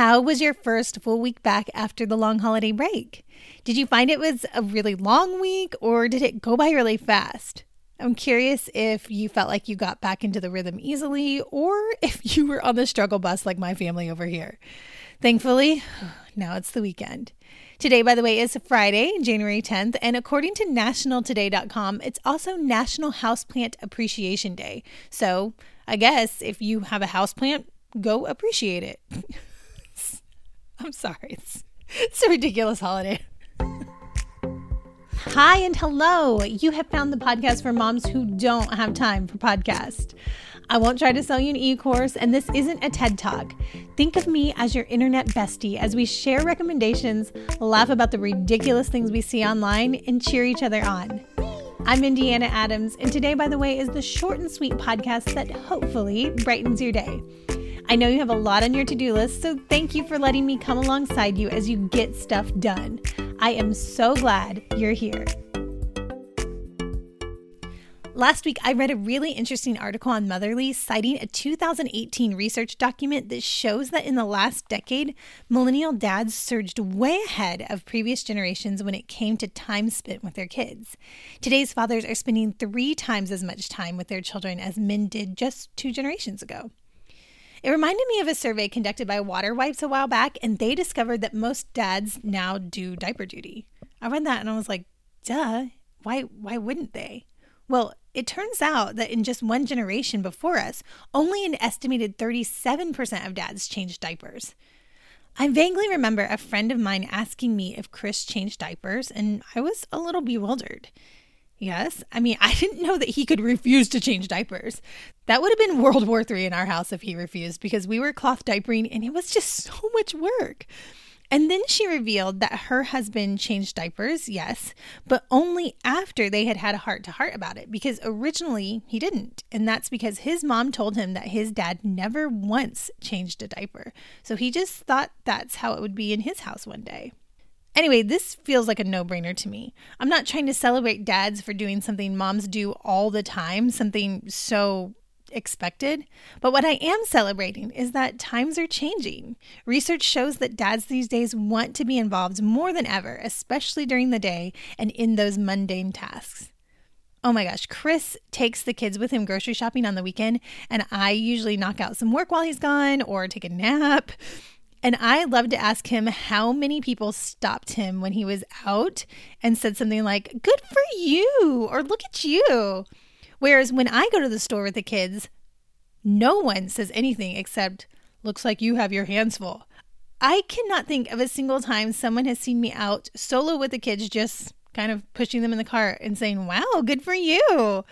How was your first full week back after the long holiday break? Did you find it was a really long week or did it go by really fast? I'm curious if you felt like you got back into the rhythm easily or if you were on the struggle bus like my family over here. Thankfully, now it's the weekend. Today, by the way, is Friday, January 10th, and according to nationaltoday.com, it's also National Houseplant Appreciation Day. So, I guess if you have a houseplant, go appreciate it. I'm sorry. It's, it's a ridiculous holiday. Hi and hello. You have found the podcast for moms who don't have time for podcast. I won't try to sell you an e course, and this isn't a TED Talk. Think of me as your internet bestie as we share recommendations, laugh about the ridiculous things we see online, and cheer each other on. I'm Indiana Adams, and today, by the way, is the short and sweet podcast that hopefully brightens your day. I know you have a lot on your to do list, so thank you for letting me come alongside you as you get stuff done. I am so glad you're here. Last week, I read a really interesting article on Motherly citing a 2018 research document that shows that in the last decade, millennial dads surged way ahead of previous generations when it came to time spent with their kids. Today's fathers are spending three times as much time with their children as men did just two generations ago. It reminded me of a survey conducted by Water Wipes a while back, and they discovered that most dads now do diaper duty. I read that and I was like, duh, why, why wouldn't they? Well, it turns out that in just one generation before us, only an estimated 37% of dads changed diapers. I vaguely remember a friend of mine asking me if Chris changed diapers, and I was a little bewildered. Yes. I mean, I didn't know that he could refuse to change diapers. That would have been World War III in our house if he refused because we were cloth diapering and it was just so much work. And then she revealed that her husband changed diapers, yes, but only after they had had a heart to heart about it because originally he didn't. And that's because his mom told him that his dad never once changed a diaper. So he just thought that's how it would be in his house one day. Anyway, this feels like a no brainer to me. I'm not trying to celebrate dads for doing something moms do all the time, something so expected. But what I am celebrating is that times are changing. Research shows that dads these days want to be involved more than ever, especially during the day and in those mundane tasks. Oh my gosh, Chris takes the kids with him grocery shopping on the weekend, and I usually knock out some work while he's gone or take a nap. And I love to ask him how many people stopped him when he was out and said something like, Good for you, or look at you. Whereas when I go to the store with the kids, no one says anything except, Looks like you have your hands full. I cannot think of a single time someone has seen me out solo with the kids, just kind of pushing them in the cart and saying, Wow, good for you.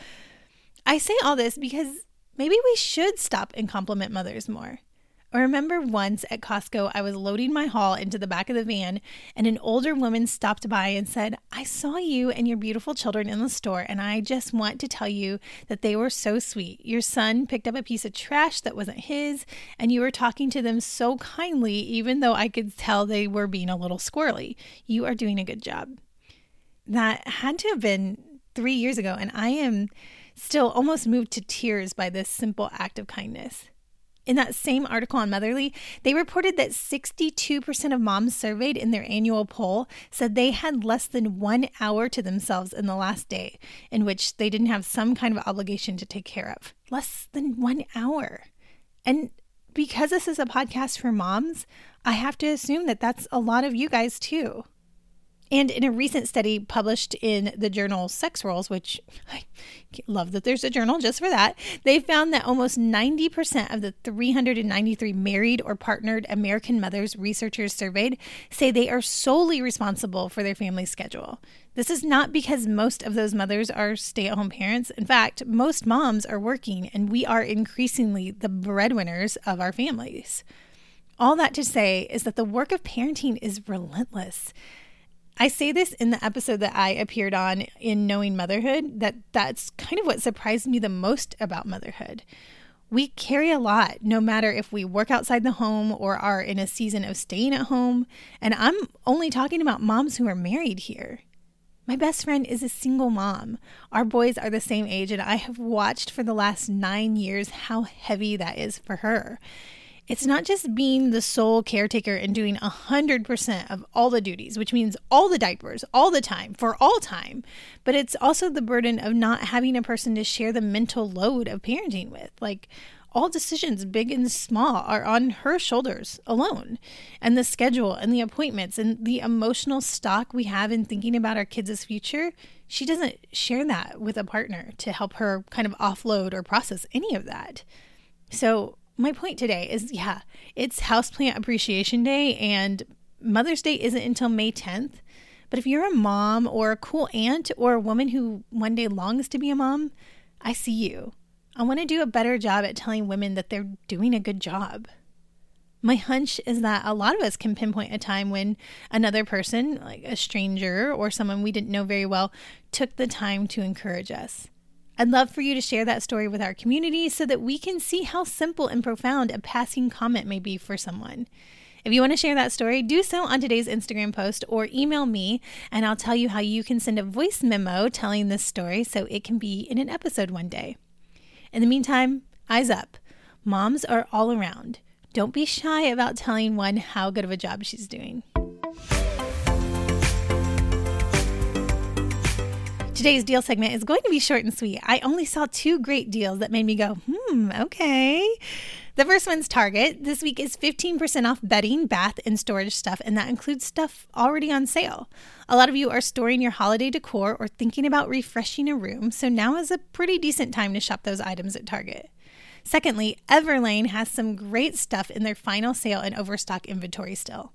I say all this because maybe we should stop and compliment mothers more. I remember once at Costco, I was loading my haul into the back of the van, and an older woman stopped by and said, I saw you and your beautiful children in the store, and I just want to tell you that they were so sweet. Your son picked up a piece of trash that wasn't his, and you were talking to them so kindly, even though I could tell they were being a little squirrely. You are doing a good job. That had to have been three years ago, and I am still almost moved to tears by this simple act of kindness. In that same article on Motherly, they reported that 62% of moms surveyed in their annual poll said they had less than one hour to themselves in the last day in which they didn't have some kind of obligation to take care of. Less than one hour. And because this is a podcast for moms, I have to assume that that's a lot of you guys too. And in a recent study published in the journal Sex Roles, which I love that there's a journal just for that, they found that almost 90% of the 393 married or partnered American mothers researchers surveyed say they are solely responsible for their family schedule. This is not because most of those mothers are stay at home parents. In fact, most moms are working, and we are increasingly the breadwinners of our families. All that to say is that the work of parenting is relentless. I say this in the episode that I appeared on in Knowing Motherhood that that's kind of what surprised me the most about motherhood. We carry a lot, no matter if we work outside the home or are in a season of staying at home. And I'm only talking about moms who are married here. My best friend is a single mom. Our boys are the same age, and I have watched for the last nine years how heavy that is for her. It's not just being the sole caretaker and doing 100% of all the duties, which means all the diapers, all the time, for all time, but it's also the burden of not having a person to share the mental load of parenting with. Like, all decisions, big and small, are on her shoulders alone. And the schedule and the appointments and the emotional stock we have in thinking about our kids' future, she doesn't share that with a partner to help her kind of offload or process any of that. So, my point today is yeah, it's Houseplant Appreciation Day, and Mother's Day isn't until May 10th. But if you're a mom or a cool aunt or a woman who one day longs to be a mom, I see you. I want to do a better job at telling women that they're doing a good job. My hunch is that a lot of us can pinpoint a time when another person, like a stranger or someone we didn't know very well, took the time to encourage us. I'd love for you to share that story with our community so that we can see how simple and profound a passing comment may be for someone. If you want to share that story, do so on today's Instagram post or email me, and I'll tell you how you can send a voice memo telling this story so it can be in an episode one day. In the meantime, eyes up. Moms are all around. Don't be shy about telling one how good of a job she's doing. Today's deal segment is going to be short and sweet. I only saw two great deals that made me go, hmm, okay. The first one's Target. This week is 15% off bedding, bath, and storage stuff, and that includes stuff already on sale. A lot of you are storing your holiday decor or thinking about refreshing a room, so now is a pretty decent time to shop those items at Target. Secondly, Everlane has some great stuff in their final sale and overstock inventory still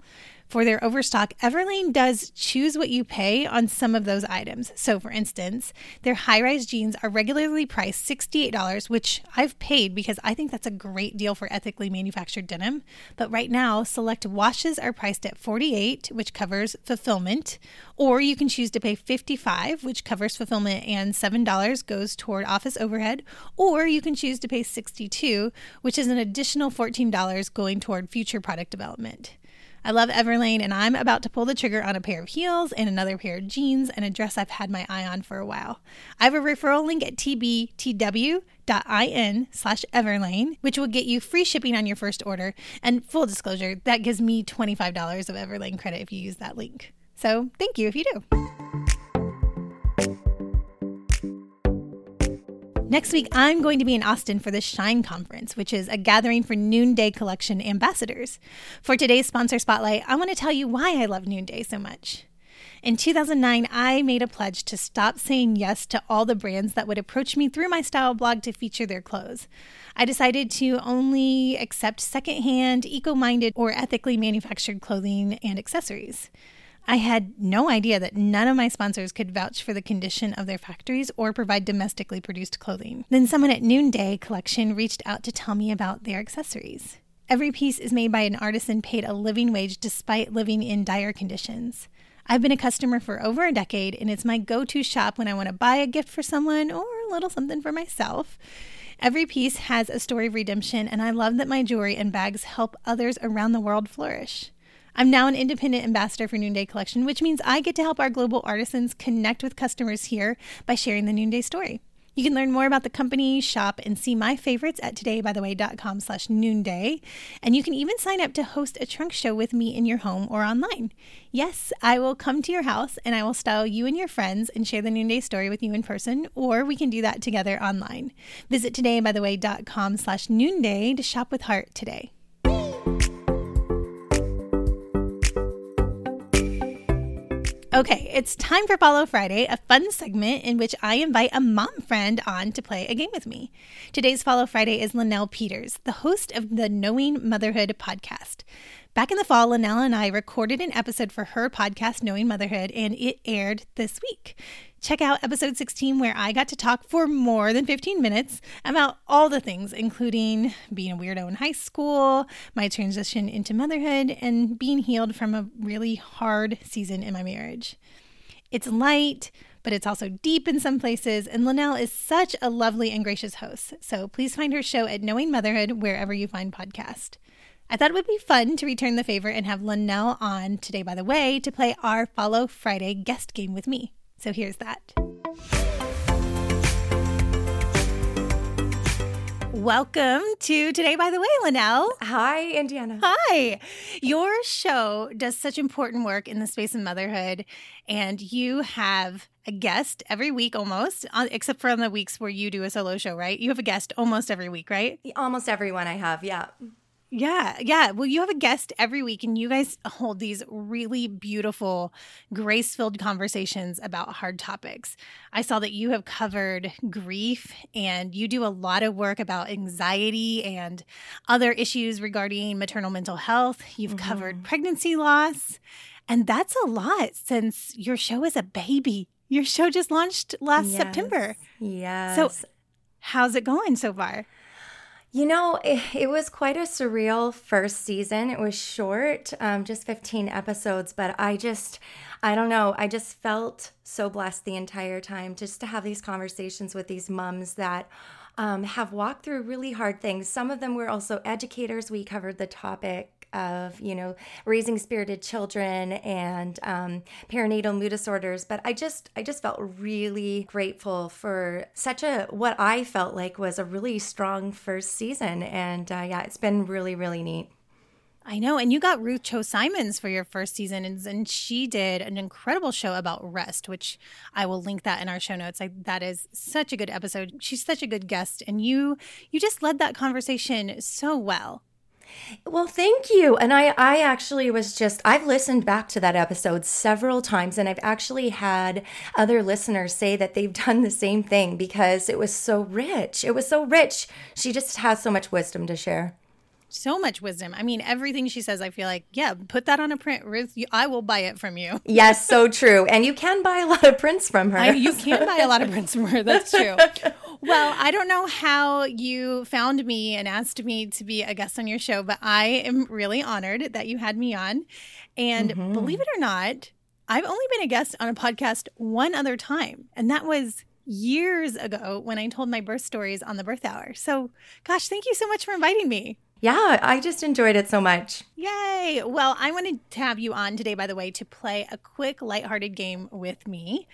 for their overstock, Everlane does choose what you pay on some of those items. So, for instance, their high rise jeans are regularly priced $68, which I've paid because I think that's a great deal for ethically manufactured denim. But right now, select washes are priced at 48, which covers fulfillment, or you can choose to pay 55, which covers fulfillment and $7 goes toward office overhead, or you can choose to pay 62, which is an additional $14 going toward future product development. I love Everlane, and I'm about to pull the trigger on a pair of heels and another pair of jeans and a dress I've had my eye on for a while. I have a referral link at tbtw.in slash Everlane, which will get you free shipping on your first order. And full disclosure, that gives me $25 of Everlane credit if you use that link. So thank you if you do. Next week, I'm going to be in Austin for the Shine Conference, which is a gathering for Noonday Collection ambassadors. For today's sponsor spotlight, I want to tell you why I love Noonday so much. In 2009, I made a pledge to stop saying yes to all the brands that would approach me through my style blog to feature their clothes. I decided to only accept secondhand, eco minded, or ethically manufactured clothing and accessories. I had no idea that none of my sponsors could vouch for the condition of their factories or provide domestically produced clothing. Then someone at Noonday Collection reached out to tell me about their accessories. Every piece is made by an artisan paid a living wage despite living in dire conditions. I've been a customer for over a decade, and it's my go to shop when I want to buy a gift for someone or a little something for myself. Every piece has a story of redemption, and I love that my jewelry and bags help others around the world flourish. I'm now an independent ambassador for Noonday Collection, which means I get to help our global artisans connect with customers here by sharing the Noonday story. You can learn more about the company, shop, and see my favorites at todaybytheway.com slash noonday. And you can even sign up to host a trunk show with me in your home or online. Yes, I will come to your house and I will style you and your friends and share the noonday story with you in person, or we can do that together online. Visit todaybytheway.com slash noonday to shop with heart today. Okay, it's time for Follow Friday, a fun segment in which I invite a mom friend on to play a game with me. Today's Follow Friday is Linnell Peters, the host of the Knowing Motherhood podcast. Back in the fall, Linnell and I recorded an episode for her podcast, Knowing Motherhood, and it aired this week. Check out episode 16, where I got to talk for more than 15 minutes about all the things, including being a weirdo in high school, my transition into motherhood, and being healed from a really hard season in my marriage. It's light, but it's also deep in some places, and Linnell is such a lovely and gracious host. So please find her show at Knowing Motherhood wherever you find podcast. I thought it would be fun to return the favor and have Linnell on today, by the way, to play our Follow Friday guest game with me. So here's that. Welcome to Today by the Way, Linnell. Hi, Indiana. Hi. Your show does such important work in the space of motherhood, and you have a guest every week almost, uh, except for on the weeks where you do a solo show, right? You have a guest almost every week, right? Almost everyone I have, yeah. Yeah, yeah. Well, you have a guest every week, and you guys hold these really beautiful, grace filled conversations about hard topics. I saw that you have covered grief, and you do a lot of work about anxiety and other issues regarding maternal mental health. You've mm-hmm. covered pregnancy loss, and that's a lot since your show is a baby. Your show just launched last yes. September. Yes. So, how's it going so far? You know, it, it, was quite a surreal first season. It was short, um, just 15 episodes, but I just, I don't know, I just felt so blessed the entire time just to have these conversations with these moms that um, have walked through really hard things. Some of them were also educators. We covered the topic of you know raising spirited children and um, perinatal mood disorders but i just i just felt really grateful for such a what i felt like was a really strong first season and uh, yeah it's been really really neat I know. And you got Ruth Chou Simons for your first season, and, and, she did an incredible show about rest, which I will link that in our show notes. I, that is such a good episode. She's such a good guest, and you you just led that conversation so well. Well, thank you. And I, I actually was just, I've listened back to that episode several times, and I've actually had other listeners say that they've done the same thing because it was so rich. It was so rich. She just has so much wisdom to share. So much wisdom. I mean, everything she says, I feel like, yeah, put that on a print. Ruth, I will buy it from you. Yes, so true. And you can buy a lot of prints from her. I, you can buy a lot of prints from her. That's true. well, I don't know how you found me and asked me to be a guest on your show, but I am really honored that you had me on. And mm-hmm. believe it or not, I've only been a guest on a podcast one other time, and that was years ago when I told my birth stories on the birth hour. So, gosh, thank you so much for inviting me. Yeah, I just enjoyed it so much. Yay. Well, I wanted to have you on today, by the way, to play a quick, lighthearted game with me.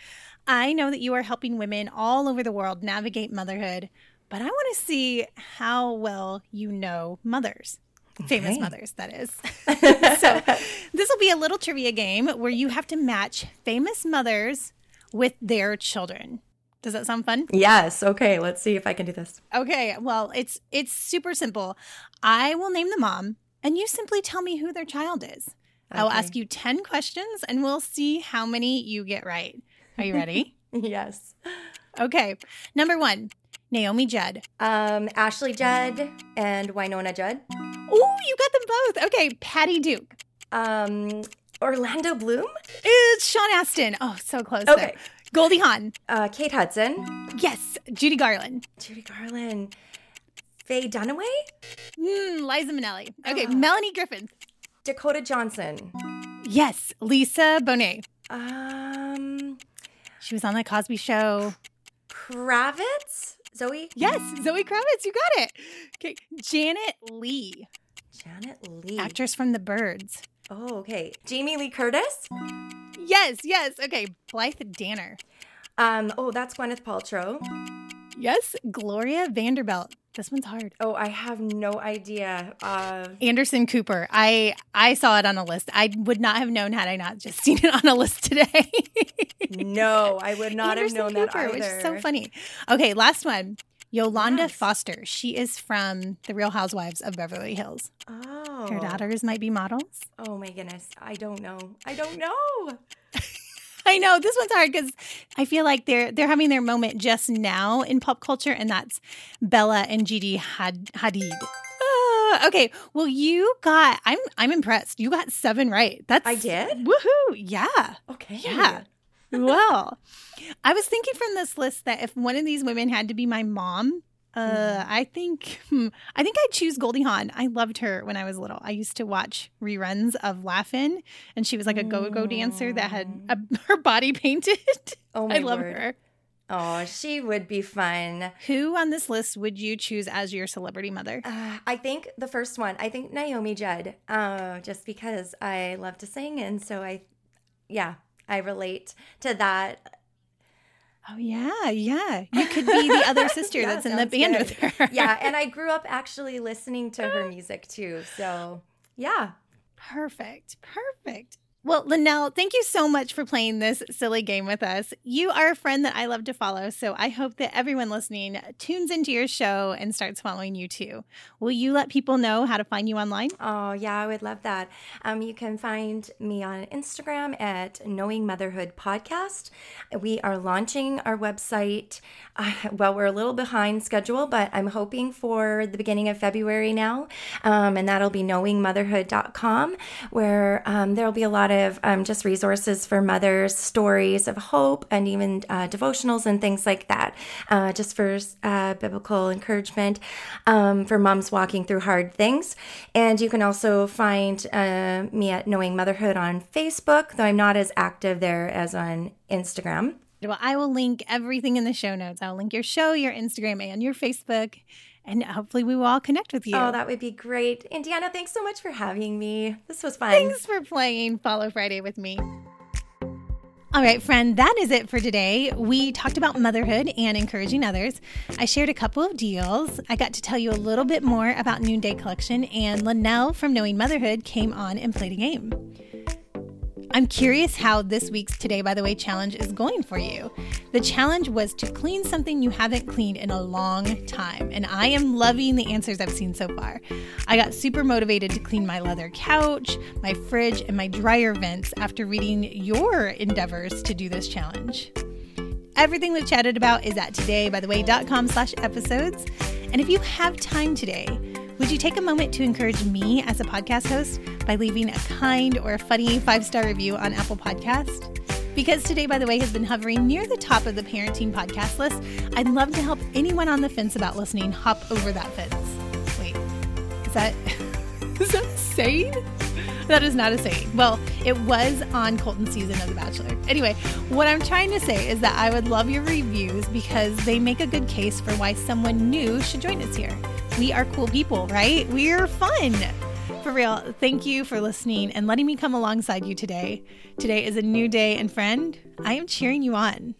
I know that you are helping women all over the world navigate motherhood, but I want to see how well you know mothers. Okay. Famous mothers, that is. so, this will be a little trivia game where you have to match famous mothers with their children. Does that sound fun? Yes. Okay, let's see if I can do this. Okay. Well, it's it's super simple. I will name the mom and you simply tell me who their child is. Okay. I'll ask you 10 questions and we'll see how many you get right. Are you ready? yes. Okay. Number 1, Naomi Judd. Um Ashley Judd and Wynonna Judd. Oh, you got them both. Okay, Patty Duke. Um Orlando Bloom? It's Sean Astin. Oh, so close. Okay. There. Goldie Hawn. Uh, Kate Hudson. Yes. Judy Garland. Judy Garland. Faye Dunaway? Mm, Liza Minnelli. Okay, uh, Melanie Griffith. Dakota Johnson. Yes. Lisa Bonet. Um, she was on the Cosby Show. Kravitz? Zoe? Yes, Zoe Kravitz. You got it. Okay, Janet Leigh. Janet Leigh, Actress from The Birds. Oh, okay. Jamie Lee Curtis? Yes, yes. Okay, Blythe Danner. Um, oh, that's Gwyneth Paltrow. Yes, Gloria Vanderbilt. This one's hard. Oh, I have no idea. Uh, Anderson Cooper. I I saw it on a list. I would not have known had I not just seen it on a list today. no, I would not Anderson have known Cooper, that either. Which is so funny. Okay, last one. Yolanda. Foster. She is from The Real Housewives of Beverly Hills. Oh. Her daughters might be models. Oh my goodness. I don't know. I don't know. I know this one's hard because I feel like they're they're having their moment just now in pop culture, and that's Bella and Gigi Had- Hadid. Uh, okay, well, you got. I'm I'm impressed. You got seven right. That's I did. Woohoo! Yeah. Okay. Yeah. Well, I was thinking from this list that if one of these women had to be my mom, uh, mm-hmm. I think hmm, I think I'd choose Goldie Hawn. I loved her when I was little. I used to watch reruns of Laugh-In, and she was like a go-go dancer that had a, mm. her body painted. Oh my I love word. her. Oh, she would be fun. Who on this list would you choose as your celebrity mother? Uh, I think the first one. I think Naomi Judd. Uh, just because I love to sing, and so I, yeah, I relate to that Oh yeah, yeah. You could be the other sister that's in the band good. with her. yeah, and I grew up actually listening to her music too. So, yeah. Perfect. Perfect. Well, Linnell, thank you so much for playing this silly game with us. You are a friend that I love to follow, so I hope that everyone listening tunes into your show and starts following you too. Will you let people know how to find you online? Oh, yeah, I would love that. Um, you can find me on Instagram at Knowing Motherhood Podcast. We are launching our website. Uh, well, we're a little behind schedule, but I'm hoping for the beginning of February now. Um, and that'll be knowingmotherhood.com, where um, there'll be a lot of um, just resources for mothers, stories of hope, and even uh, devotionals and things like that, uh, just for uh, biblical encouragement um, for moms walking through hard things. And you can also find uh, me at Knowing Motherhood on Facebook, though I'm not as active there as on Instagram. Well, I will link everything in the show notes. I'll link your show, your Instagram, and your Facebook, and hopefully we will all connect with you. Oh, that would be great. Indiana, thanks so much for having me. This was fun. Thanks for playing Follow Friday with me. All right, friend, that is it for today. We talked about motherhood and encouraging others. I shared a couple of deals. I got to tell you a little bit more about Noonday Collection, and Linnell from Knowing Motherhood came on and played a game. I'm curious how this week's Today by the Way challenge is going for you. The challenge was to clean something you haven't cleaned in a long time, and I am loving the answers I've seen so far. I got super motivated to clean my leather couch, my fridge, and my dryer vents after reading your endeavors to do this challenge. Everything we've chatted about is at todaybytheway.com slash episodes. And if you have time today, would you take a moment to encourage me as a podcast host by leaving a kind or funny five star review on Apple Podcast? Because today, by the way, has been hovering near the top of the parenting podcast list, I'd love to help anyone on the fence about listening hop over that fence. Wait, is that is that a saying? That is not a saying. Well, it was on Colton's season of The Bachelor. Anyway, what I'm trying to say is that I would love your reviews because they make a good case for why someone new should join us here. We are cool people, right? We're fun. For real, thank you for listening and letting me come alongside you today. Today is a new day, and friend, I am cheering you on.